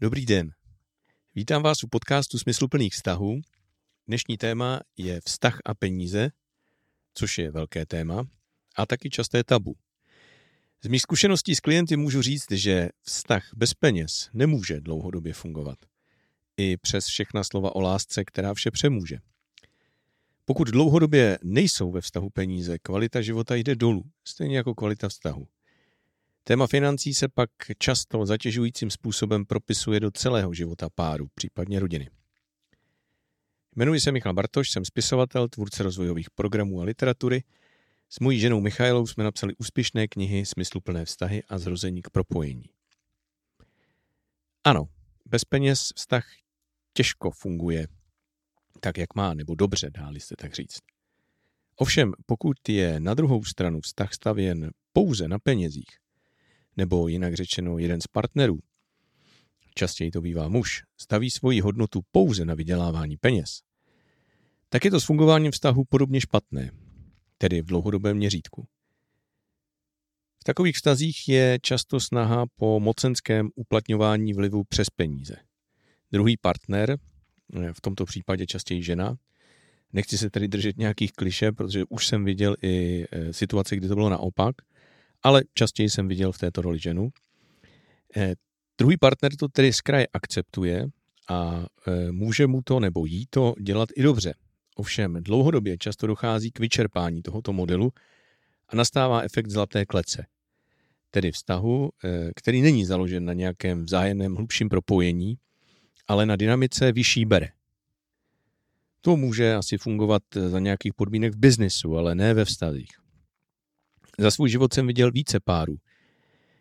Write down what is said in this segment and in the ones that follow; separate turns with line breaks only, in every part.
Dobrý den. Vítám vás u podcastu Smysluplných vztahů. Dnešní téma je vztah a peníze, což je velké téma, a taky časté tabu. Z mých zkušeností s klienty můžu říct, že vztah bez peněz nemůže dlouhodobě fungovat. I přes všechna slova o lásce, která vše přemůže. Pokud dlouhodobě nejsou ve vztahu peníze, kvalita života jde dolů, stejně jako kvalita vztahu. Téma financí se pak často zatěžujícím způsobem propisuje do celého života páru, případně rodiny. Jmenuji se Michal Bartoš, jsem spisovatel, tvůrce rozvojových programů a literatury. S mojí ženou Michailou jsme napsali úspěšné knihy, smysluplné vztahy a zrození k propojení. Ano, bez peněz vztah těžko funguje tak, jak má, nebo dobře, dáli se tak říct. Ovšem, pokud je na druhou stranu vztah stavěn pouze na penězích, nebo jinak řečeno jeden z partnerů, častěji to bývá muž, staví svoji hodnotu pouze na vydělávání peněz, tak je to s fungováním vztahu podobně špatné, tedy v dlouhodobém měřítku. V takových vztazích je často snaha po mocenském uplatňování vlivu přes peníze. Druhý partner, v tomto případě častěji žena, nechci se tedy držet nějakých kliše, protože už jsem viděl i e, situace, kdy to bylo naopak – ale častěji jsem viděl v této roli ženu. Eh, druhý partner to tedy z kraje akceptuje a eh, může mu to nebo jí to dělat i dobře. Ovšem dlouhodobě často dochází k vyčerpání tohoto modelu a nastává efekt zlaté klece, tedy vztahu, eh, který není založen na nějakém vzájemném hlubším propojení, ale na dynamice vyšší bere. To může asi fungovat za nějakých podmínek v biznesu, ale ne ve vztazích. Za svůj život jsem viděl více párů,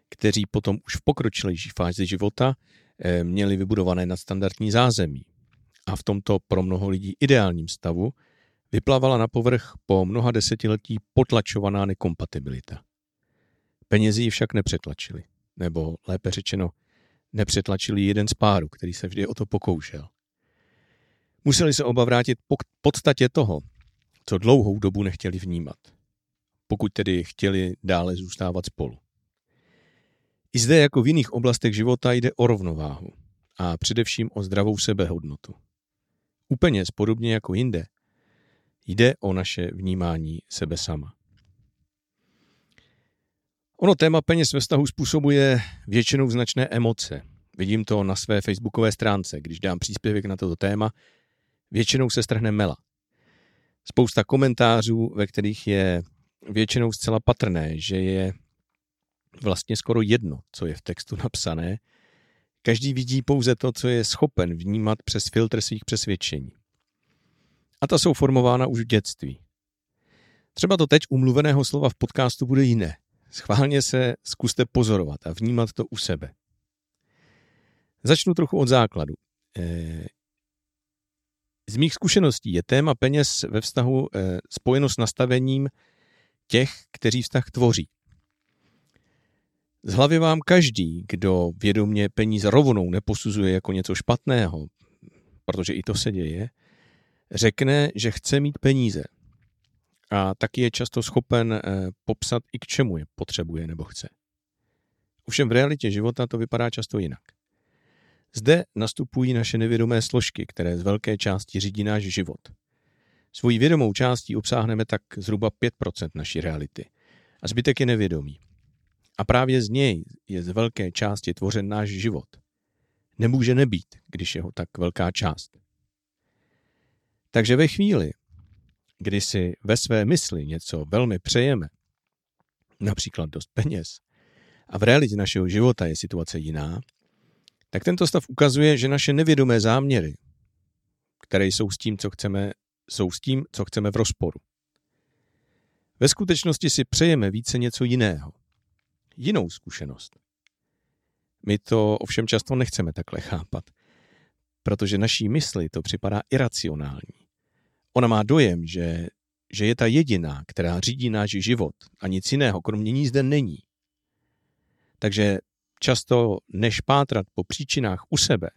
kteří potom už v pokročilejší fázi života eh, měli vybudované nadstandardní zázemí. A v tomto pro mnoho lidí ideálním stavu vyplavala na povrch po mnoha desetiletí potlačovaná nekompatibilita. Penězi ji však nepřetlačili, nebo lépe řečeno, nepřetlačili jeden z párů, který se vždy o to pokoušel. Museli se oba vrátit po podstatě toho, co dlouhou dobu nechtěli vnímat pokud tedy chtěli dále zůstávat spolu. I zde, jako v jiných oblastech života, jde o rovnováhu a především o zdravou sebehodnotu. Úplně podobně jako jinde, jde o naše vnímání sebe sama. Ono téma peněz ve vztahu způsobuje většinou značné emoce. Vidím to na své facebookové stránce. Když dám příspěvek na toto téma, většinou se strhne mela. Spousta komentářů, ve kterých je většinou zcela patrné, že je vlastně skoro jedno, co je v textu napsané. Každý vidí pouze to, co je schopen vnímat přes filtr svých přesvědčení. A ta jsou formována už v dětství. Třeba to teď umluveného slova v podcastu bude jiné. Schválně se zkuste pozorovat a vnímat to u sebe. Začnu trochu od základu. Eh, z mých zkušeností je téma peněz ve vztahu eh, spojeno s nastavením těch, kteří vztah tvoří. Z hlavy vám každý, kdo vědomě peníze rovnou neposuzuje jako něco špatného, protože i to se děje, řekne, že chce mít peníze. A taky je často schopen eh, popsat i k čemu je potřebuje nebo chce. Ovšem v realitě života to vypadá často jinak. Zde nastupují naše nevědomé složky, které z velké části řídí náš život – Svojí vědomou částí obsáhneme tak zhruba 5% naší reality. A zbytek je nevědomý. A právě z něj je z velké části tvořen náš život. Nemůže nebýt, když je ho tak velká část. Takže ve chvíli, kdy si ve své mysli něco velmi přejeme, například dost peněz, a v realitě našeho života je situace jiná, tak tento stav ukazuje, že naše nevědomé záměry, které jsou s tím, co chceme jsou s tím, co chceme v rozporu. Ve skutečnosti si přejeme více něco jiného. Jinou zkušenost. My to ovšem často nechceme takhle chápat, protože naší mysli to připadá iracionální. Ona má dojem, že, že je ta jediná, která řídí náš život a nic jiného, kromě ní zde není. Takže často než pátrat po příčinách u sebe,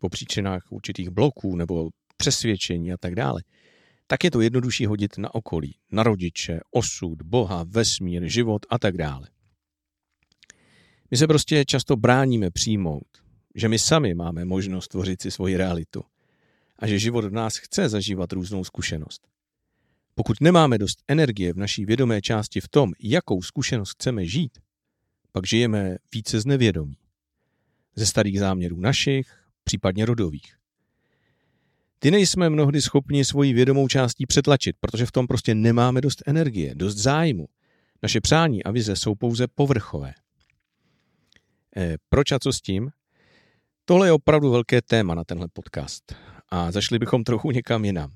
po příčinách určitých bloků nebo přesvědčení a tak dále, tak je to jednodušší hodit na okolí, na rodiče, osud, Boha, vesmír, život a tak dále. My se prostě často bráníme přijmout, že my sami máme možnost tvořit si svoji realitu a že život v nás chce zažívat různou zkušenost. Pokud nemáme dost energie v naší vědomé části v tom, jakou zkušenost chceme žít, pak žijeme více z nevědomí. Ze starých záměrů našich, případně rodových. Ty nejsme mnohdy schopni svoji vědomou částí přetlačit, protože v tom prostě nemáme dost energie, dost zájmu. Naše přání a vize jsou pouze povrchové. E, proč a co s tím? Tohle je opravdu velké téma na tenhle podcast a zašli bychom trochu někam jinam.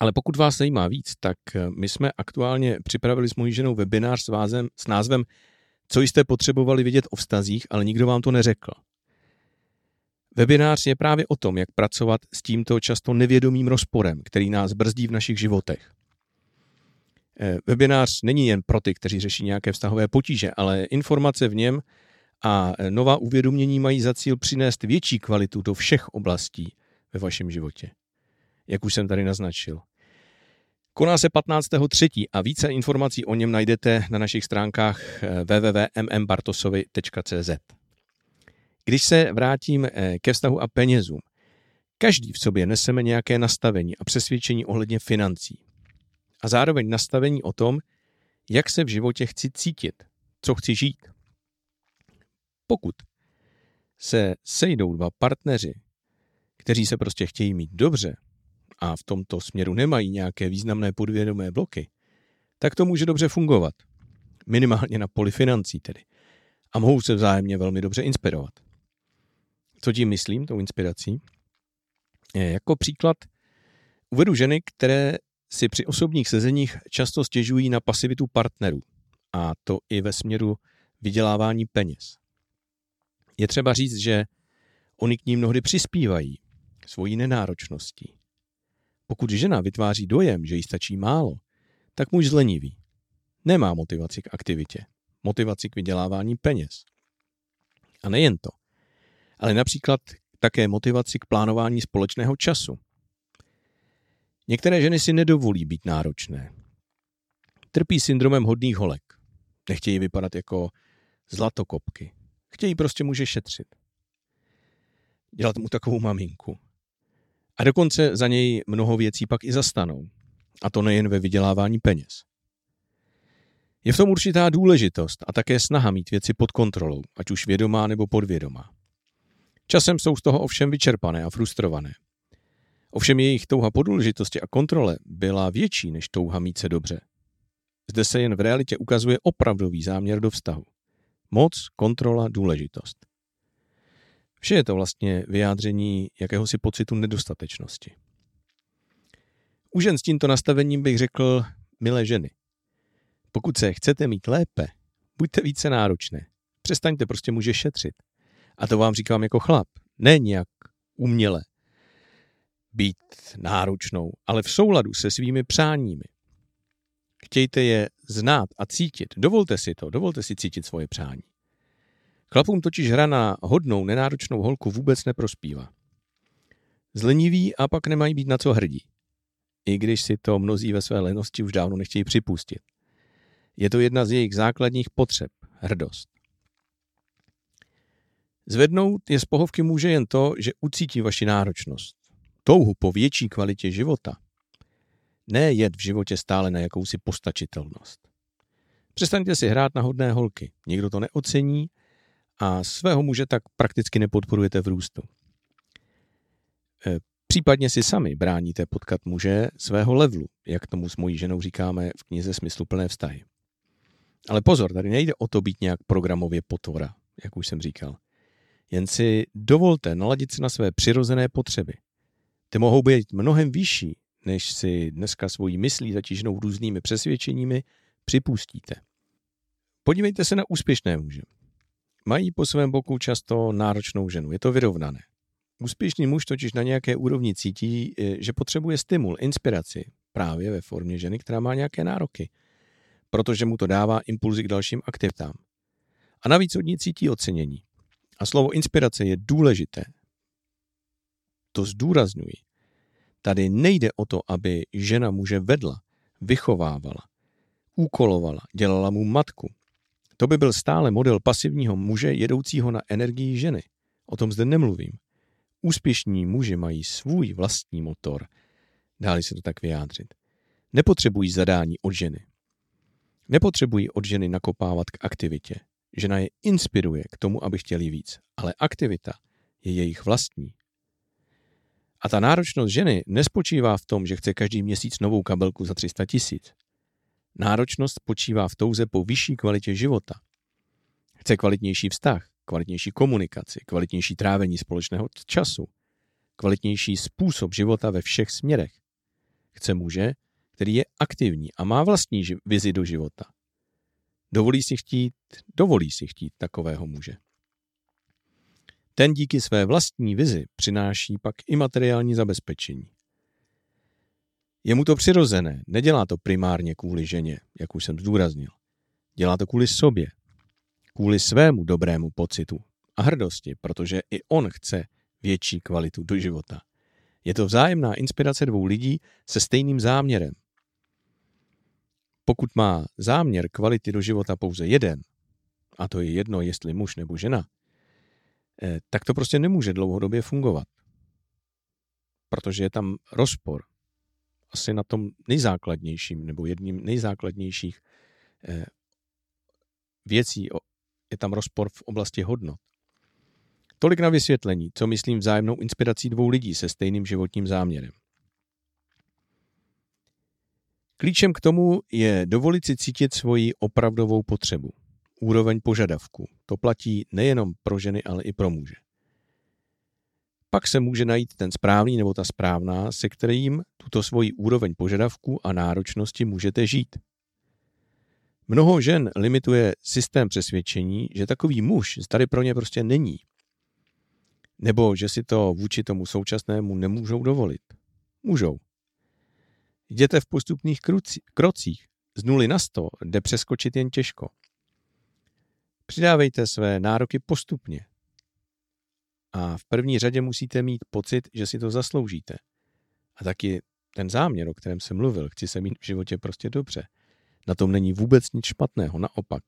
Ale pokud vás zajímá víc, tak eh, my jsme aktuálně připravili s mojí ženou webinář s, vázem, s názvem Co jste potřebovali vědět o vztazích, ale nikdo vám to neřekl. Webinář je právě o tom, jak pracovat s tímto často nevědomým rozporem, který nás brzdí v našich životech. Eh, webinář není jen pro ty, kteří řeší nějaké vztahové potíže, ale informace v něm a nová uvědomění mají za cíl přinést větší kvalitu do všech oblastí ve vašem životě. Jak už jsem tady naznačil. Koná se 15.3. a více informací o něm najdete na našich stránkách eh, www.mmbartosovi.cz. Když se vrátím eh, ke vztahu a penězům, každý v sobě neseme nějaké nastavení a přesvědčení ohledně financí. A zároveň nastavení o tom, jak se v životě chci cítit, co chci žít. Pokud se sejdou dva partneři, kteří se prostě chtějí mít dobře a v tomto směru nemají nějaké významné podvědomé bloky, tak to může dobře fungovat. Minimálně na poli financí tedy. A mohou se vzájemně velmi dobře inspirovat. Co tím myslím, tou inspirací? Je jako příklad uvedu ženy, které si při osobních sezeních často stěžují na pasivitu partnerů, a to i ve směru vydělávání peněz. Je třeba říct, že oni k ní mnohdy přispívají svojí nenáročností. Pokud žena vytváří dojem, že jí stačí málo, tak muž zlenivý. Nemá motivaci k aktivitě, motivaci k vydělávání peněz. A nejen to ale například také motivaci k plánování společného času. Některé ženy si nedovolí být náročné. Trpí syndromem hodných holek. Nechtějí vypadat jako zlatokopky. Chtějí prostě muže šetřit. Dělat mu takovou maminku. A dokonce za něj mnoho věcí pak i zastanou. A to nejen ve vydělávání peněz. Je v tom určitá důležitost a také snaha mít věci pod kontrolou, ať už vědomá nebo podvědomá. Časem jsou z toho ovšem vyčerpané a frustrované. Ovšem jejich touha po důležitosti a kontrole byla větší než touha mít se dobře. Zde se jen v realitě ukazuje opravdový záměr do vztahu. Moc, kontrola, důležitost. Vše je to vlastně vyjádření jakéhosi pocitu nedostatečnosti. U žen s tímto nastavením bych řekl, milé ženy, pokud se chcete mít lépe, buďte více náročné. Přestaňte prostě muže šetřit. A to vám říkám jako chlap. Ne nějak uměle být náročnou, ale v souladu se svými přáními. Chtějte je znát a cítit. Dovolte si to, dovolte si cítit svoje přání. Chlapům totiž hra na hodnou, nenáročnou holku vůbec neprospívá. Zleniví a pak nemají být na co hrdí. I když si to mnozí ve své lenosti už dávno nechtějí připustit. Je to jedna z jejich základních potřeb, hrdost. Zvednout je z pohovky může jen to, že ucítí vaši náročnost, touhu po větší kvalitě života. Ne jet v životě stále na jakousi postačitelnost. Přestaňte si hrát na hodné holky, nikdo to neocení a svého muže tak prakticky nepodporujete v růstu. E, případně si sami bráníte potkat muže svého levelu, jak tomu s mojí ženou říkáme v knize Smysluplné vztahy. Ale pozor, tady nejde o to být nějak programově potvora, jak už jsem říkal. Jen si dovolte naladit se na své přirozené potřeby. Ty mohou být mnohem vyšší, než si dneska svojí myslí zatíženou různými přesvědčeními připustíte. Podívejte se na úspěšné muže. Mají po svém boku často náročnou ženu, je to vyrovnané. Úspěšný muž totiž na nějaké úrovni cítí, eh, že potřebuje stimul, inspiraci, právě ve formě ženy, která má nějaké nároky, protože mu to dává impulzy k dalším aktivitám. A navíc od ní cítí ocenění. A slovo inspirace je důležité. To zdůrazňuji. Tady nejde o to, aby žena muže vedla, vychovávala, úkolovala, dělala mu matku. To by byl stále model pasivního muže jedoucího na energii ženy. O tom zde nemluvím. Úspěšní muži mají svůj vlastní motor, dáli se to tak vyjádřit. Nepotřebují zadání od ženy. Nepotřebují od ženy nakopávat k aktivitě. Žena je inspiruje k tomu, aby chtěli víc, ale aktivita je jejich vlastní. A ta náročnost ženy nespočívá v tom, že chce každý měsíc novou kabelku za 300 tisíc. Náročnost spočívá v touze po vyšší kvalitě života. Chce kvalitnější vztah, kvalitnější komunikaci, kvalitnější trávení společného času, kvalitnější způsob života ve všech směrech. Chce muže, který je aktivní a má vlastní vizi do života. Dovolí si chtít, dovolí si chtít takového muže. Ten díky své vlastní vizi přináší pak i materiální zabezpečení. Je mu to přirozené, nedělá to primárně kvůli ženě, jak už jsem zdůraznil. Dělá to kvůli sobě, kvůli svému dobrému pocitu a hrdosti, protože i on chce větší kvalitu do života. Je to vzájemná inspirace dvou lidí se stejným záměrem. Pokud má záměr kvality do života pouze jeden, a to je jedno, jestli muž nebo žena, eh, tak to prostě nemůže dlouhodobě fungovat. Protože je tam rozpor. Asi na tom nejzákladnějším, nebo jedním nejzákladnějších eh, věcí je tam rozpor v oblasti hodnot. Tolik na vysvětlení, co myslím vzájemnou inspirací dvou lidí se stejným životním záměrem. Klíčem k tomu je dovolit si cítit svoji opravdovou potřebu, úroveň požadavku. To platí nejenom pro ženy, ale i pro muže. Pak se může najít ten správný nebo ta správná, se kterým tuto svoji úroveň požadavku a náročnosti můžete žít. Mnoho žen limituje systém přesvědčení, že takový muž tady pro ně prostě není. Nebo že si to vůči tomu současnému nemůžou dovolit. Můžou. Jděte v postupných krocích. Z nuly na sto jde přeskočit jen těžko. Přidávejte své nároky postupně. A v první řadě musíte mít pocit, že si to zasloužíte. A taky ten záměr, o kterém jsem mluvil, chci se mít v životě prostě dobře – na tom není vůbec nic špatného, naopak.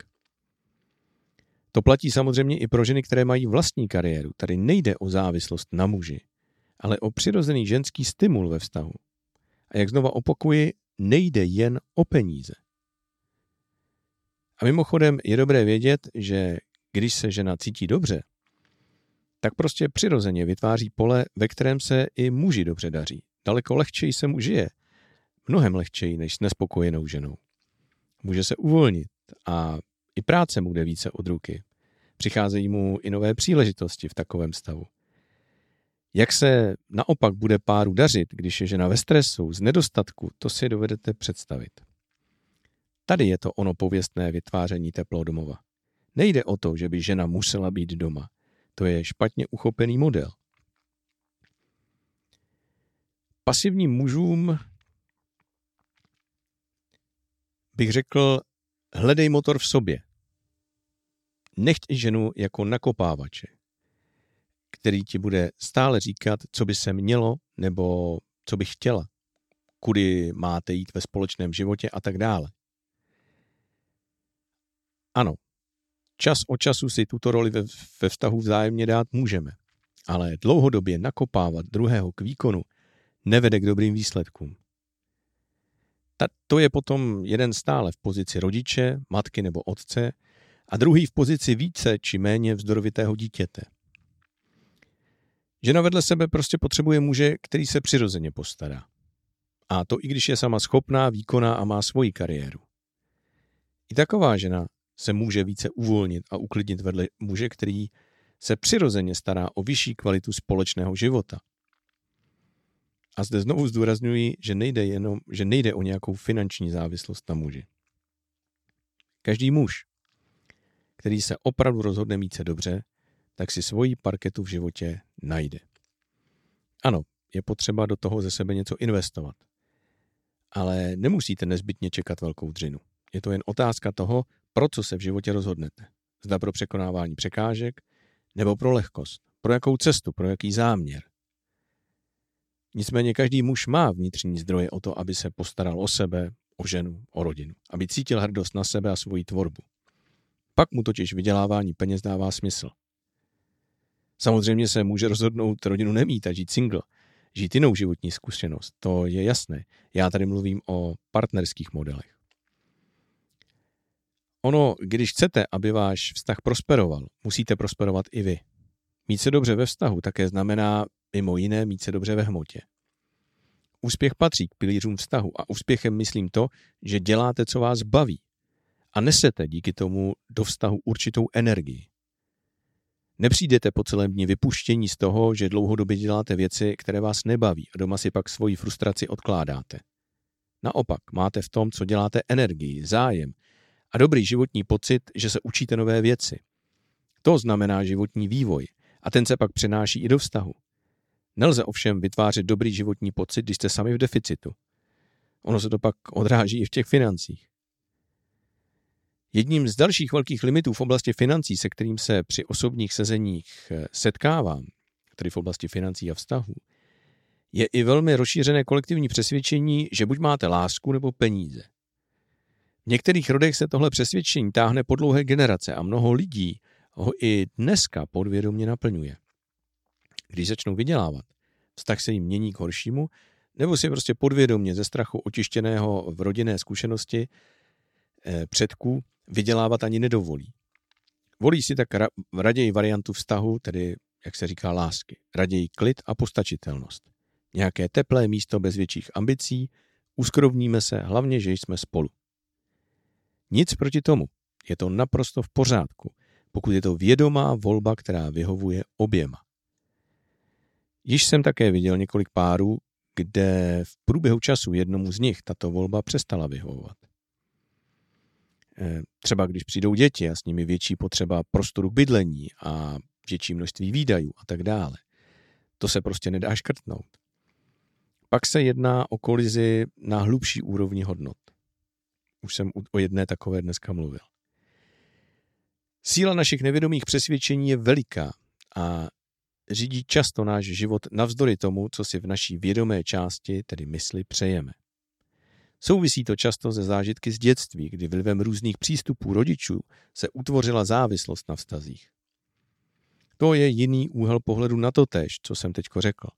To platí samozřejmě i pro ženy, které mají vlastní kariéru. Tady nejde o závislost na muži, ale o přirozený ženský stimul ve vztahu. A jak znova opakuji, nejde jen o peníze. A mimochodem je dobré vědět, že když se žena cítí dobře, tak prostě přirozeně vytváří pole, ve kterém se i muži dobře daří. Daleko lehčeji se mu žije. Mnohem lehčeji než s nespokojenou ženou. Může se uvolnit a i práce mu jde více od ruky. Přicházejí mu i nové příležitosti v takovém stavu. Jak se naopak bude páru dařit, když je žena ve stresu, z nedostatku, to si dovedete představit. Tady je to ono pověstné vytváření teplo domova. Nejde o to, že by žena musela být doma. To je špatně uchopený model. Pasivním mužům bych řekl, hledej motor v sobě. Nechť ženu jako nakopávače, který ti bude stále říkat, co by se mělo nebo co by chtěla, kudy máte jít ve společném životě a tak dále. Ano, čas od času si tuto roli ve, ve vztahu vzájemně dát můžeme, ale dlouhodobě nakopávat druhého k výkonu nevede k dobrým výsledkům. Ta, to je potom jeden stále v pozici rodiče, matky nebo otce a druhý v pozici více či méně vzdorovitého dítěte. Žena vedle sebe prostě potřebuje muže, který se přirozeně postará. A to i když je sama schopná, výkonná a má svoji kariéru. I taková žena se může více uvolnit a uklidnit vedle muže, který se přirozeně stará o vyšší kvalitu společného života. A zde znovu zdůrazňuji, že nejde, jenom, že nejde o nějakou finanční závislost na muži. Každý muž, který se opravdu rozhodne mít se dobře, tak si svoji parketu v životě najde. Ano, je potřeba do toho ze sebe něco investovat. Ale nemusíte nezbytně čekat velkou dřinu. Je to jen otázka toho, pro co se v životě rozhodnete. Zda pro překonávání překážek, nebo pro lehkost. Pro jakou cestu, pro jaký záměr. Nicméně každý muž má vnitřní zdroje o to, aby se postaral o sebe, o ženu, o rodinu, aby cítil hrdost na sebe a svoji tvorbu. Pak mu totiž vydělávání peněz dává smysl. Samozřejmě se může rozhodnout rodinu nemít a žít single, žít jinou životní zkušenost, to je jasné. Já tady mluvím o partnerských modelech. Ono, když chcete, aby váš vztah prosperoval, musíte prosperovat i vy. Mít se dobře ve vztahu také znamená mimo jiné mít se dobře ve hmotě. Úspěch patří k pilířům vztahu a úspěchem myslím to, že děláte, co vás baví a nesete díky tomu do vztahu určitou energii. Nepřijdete po celém dni vypuštění z toho, že dlouhodobě děláte věci, které vás nebaví a doma si pak svoji frustraci odkládáte. Naopak, máte v tom, co děláte energii, zájem a dobrý životní pocit, že se učíte nové věci. To znamená životní vývoj a ten se pak přenáší i do vztahu. Nelze ovšem vytvářet dobrý životní pocit, když jste sami v deficitu. Ono se to pak odráží i v těch financích. Jedním z dalších velkých limitů v oblasti financí, se kterým se při osobních sezeních eh, setkávám, tedy v oblasti financí a vztahů, je i velmi rozšířené kolektivní přesvědčení, že buď máte lásku nebo peníze. V některých rodech se tohle přesvědčení táhne po dlouhé generace a mnoho lidí ho i dneska podvědomě naplňuje. Když začnou vydělávat, vztah se jim mění k horšímu, nebo si prostě podvědomě ze strachu očištěného v rodinné zkušenosti předků vydělávat ani nedovolí. Volí si tak raději variantu vztahu, tedy, jak se říká, lásky. Raději klid a postačitelnost. Nějaké teplé místo bez větších ambicí, uskrovníme se, hlavně, že jsme spolu. Nic proti tomu. Je to naprosto v pořádku, pokud je to vědomá volba, která vyhovuje oběma. Již jsem také viděl několik párů, kde v průběhu času jednomu z nich tato volba přestala vyhovovat. Eh, třeba když přijdou děti a s nimi větší potřeba prostoru bydlení a větší množství výdajů a tak dále. To se prostě nedá škrtnout. Pak se jedná o kolizi na hlubší úrovni hodnot. Už jsem o jedné takové dneska mluvil. Síla našich nevědomých přesvědčení je veliká a řídí často náš život navzdory tomu, co si v naší vědomé části, tedy mysli, přejeme. Souvisí to často ze zážitky z dětství, kdy vlivem různých přístupů rodičů se utvořila závislost na vztazích. To je jiný úhel pohledu na to tež, co jsem teďko řekl.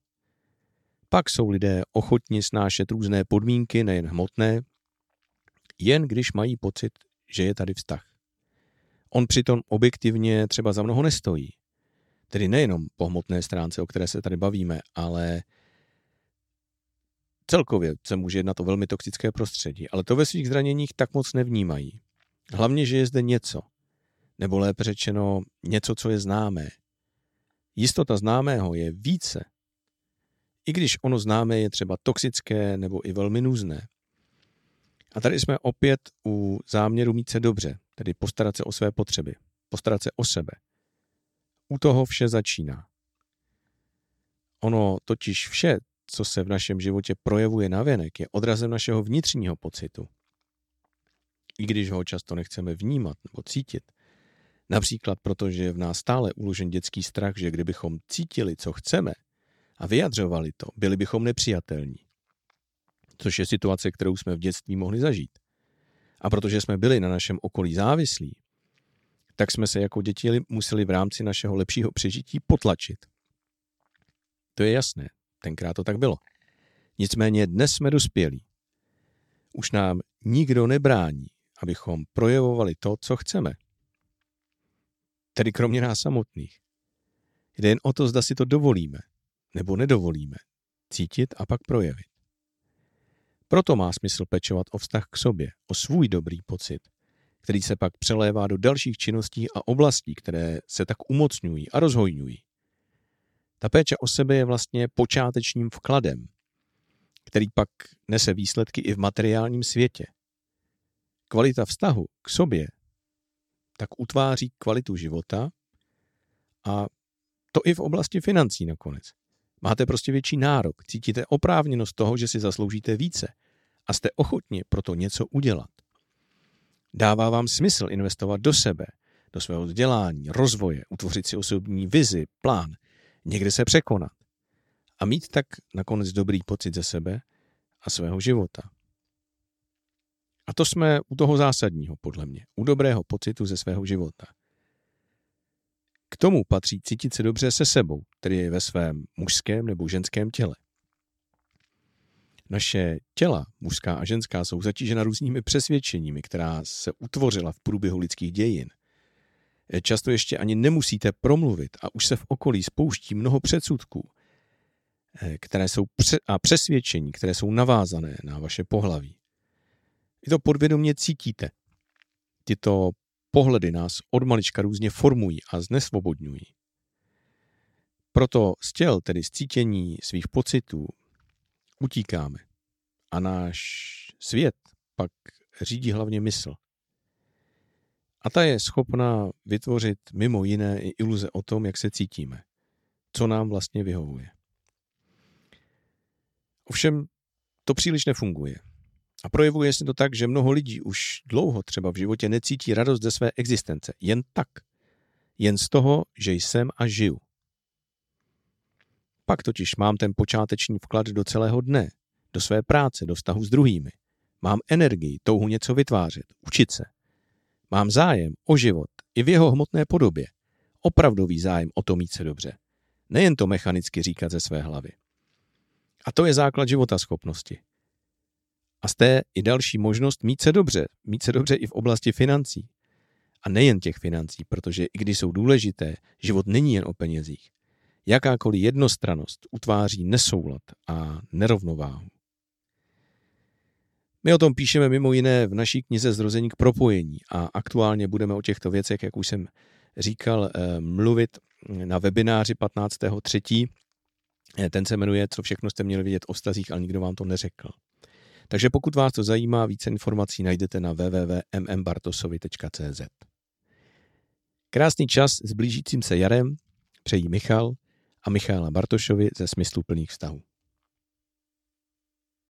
Pak jsou lidé ochotni snášet různé podmínky, nejen hmotné, jen když mají pocit, že je tady vztah. On přitom objektivně třeba za mnoho nestojí. Tedy nejenom po hmotné stránce, o které se tady bavíme, ale Celkově se může jednat o velmi toxické prostředí, ale to ve svých zraněních tak moc nevnímají. Hlavně, že je zde něco, nebo lépe řečeno něco, co je známé. Jistota známého je více, i když ono známé je třeba toxické nebo i velmi nůzné. A tady jsme opět u záměru mít se dobře, tedy postarat se o své potřeby, postarat se o sebe. U toho vše začíná. Ono totiž vše, co se v našem životě projevuje navenek, je odrazem našeho vnitřního pocitu. I když ho často nechceme vnímat nebo cítit. Například proto, že je v nás stále uložen dětský strach, že kdybychom cítili, co chceme a vyjadřovali to, byli bychom nepřijatelní. Což je situace, kterou jsme v dětství mohli zažít. A protože jsme byli na našem okolí závislí, tak jsme se jako děti museli v rámci našeho lepšího přežití potlačit. To je jasné, Tenkrát to tak bylo. Nicméně dnes jsme dospělí. Už nám nikdo nebrání, abychom projevovali to, co chceme. Tedy kromě nás samotných. Jde jen o to, zda si to dovolíme, nebo nedovolíme, cítit a pak projevit. Proto má smysl pečovat o vztah k sobě, o svůj dobrý pocit, který se pak přelévá do dalších činností a oblastí, které se tak umocňují a rozhojňují. Ta péče o sebe je vlastně počátečním vkladem, který pak nese výsledky i v materiálním světě. Kvalita vztahu k sobě tak utváří kvalitu života a to i v oblasti financí nakonec. Máte prostě větší nárok, cítíte oprávněnost toho, že si zasloužíte více a jste ochotni pro to něco udělat. Dává vám smysl investovat do sebe, do svého vzdělání, rozvoje, utvořit si osobní vizi, plán, někde se překonat a mít tak nakonec dobrý pocit ze sebe a svého života. A to jsme u toho zásadního, podle mě, u dobrého pocitu ze svého života. K tomu patří cítit se dobře se sebou, tedy ve svém mužském nebo ženském těle. Naše těla, mužská a ženská, jsou zatížena různými přesvědčeními, která se utvořila v průběhu lidských dějin. Často ještě ani nemusíte promluvit a už se v okolí spouští mnoho předsudků, které jsou pře- a přesvědčení, které jsou navázané na vaše pohlaví. Vy to podvědomě cítíte. Tyto pohledy nás od malička různě formují a znesvobodňují. Proto z těl, tedy z cítění svých pocitů, utíkáme. A náš svět pak řídí hlavně mysl. A ta je schopná vytvořit mimo jiné i iluze o tom, jak se cítíme, co nám vlastně vyhovuje. Ovšem to příliš nefunguje. A projevuje se to tak, že mnoho lidí už dlouho třeba v životě necítí radost ze své existence. Jen tak. Jen z toho, že jsem a žiju. Pak totiž mám ten počáteční vklad do celého dne, do své práce, do vztahu s druhými. Mám energii, touhu něco vytvářet, učit se. Mám zájem o život i v jeho hmotné podobě. Opravdový zájem o to mít se dobře. Nejen to mechanicky říkat ze své hlavy. A to je základ života schopnosti. A z té i další možnost mít se dobře, mít se dobře i v oblasti financí. A nejen těch financí, protože i když jsou důležité, život není jen o penězích. Jakákoliv jednostranost utváří nesoulad a nerovnováhu. My o tom píšeme mimo jiné v naší knize Zrození k propojení a aktuálně budeme o těchto věcech, jak už jsem říkal, eh, mluvit na webináři 15.3. Eh, ten se jmenuje Co všechno jste měli vidět o stazích, ale nikdo vám to neřekl. Takže pokud vás to zajímá, více informací najdete na www.mmbartosovi.cz. Krásný čas s blížícím se jarem přejí Michal a Michála Bartošovi ze Smyslu plných vztahů.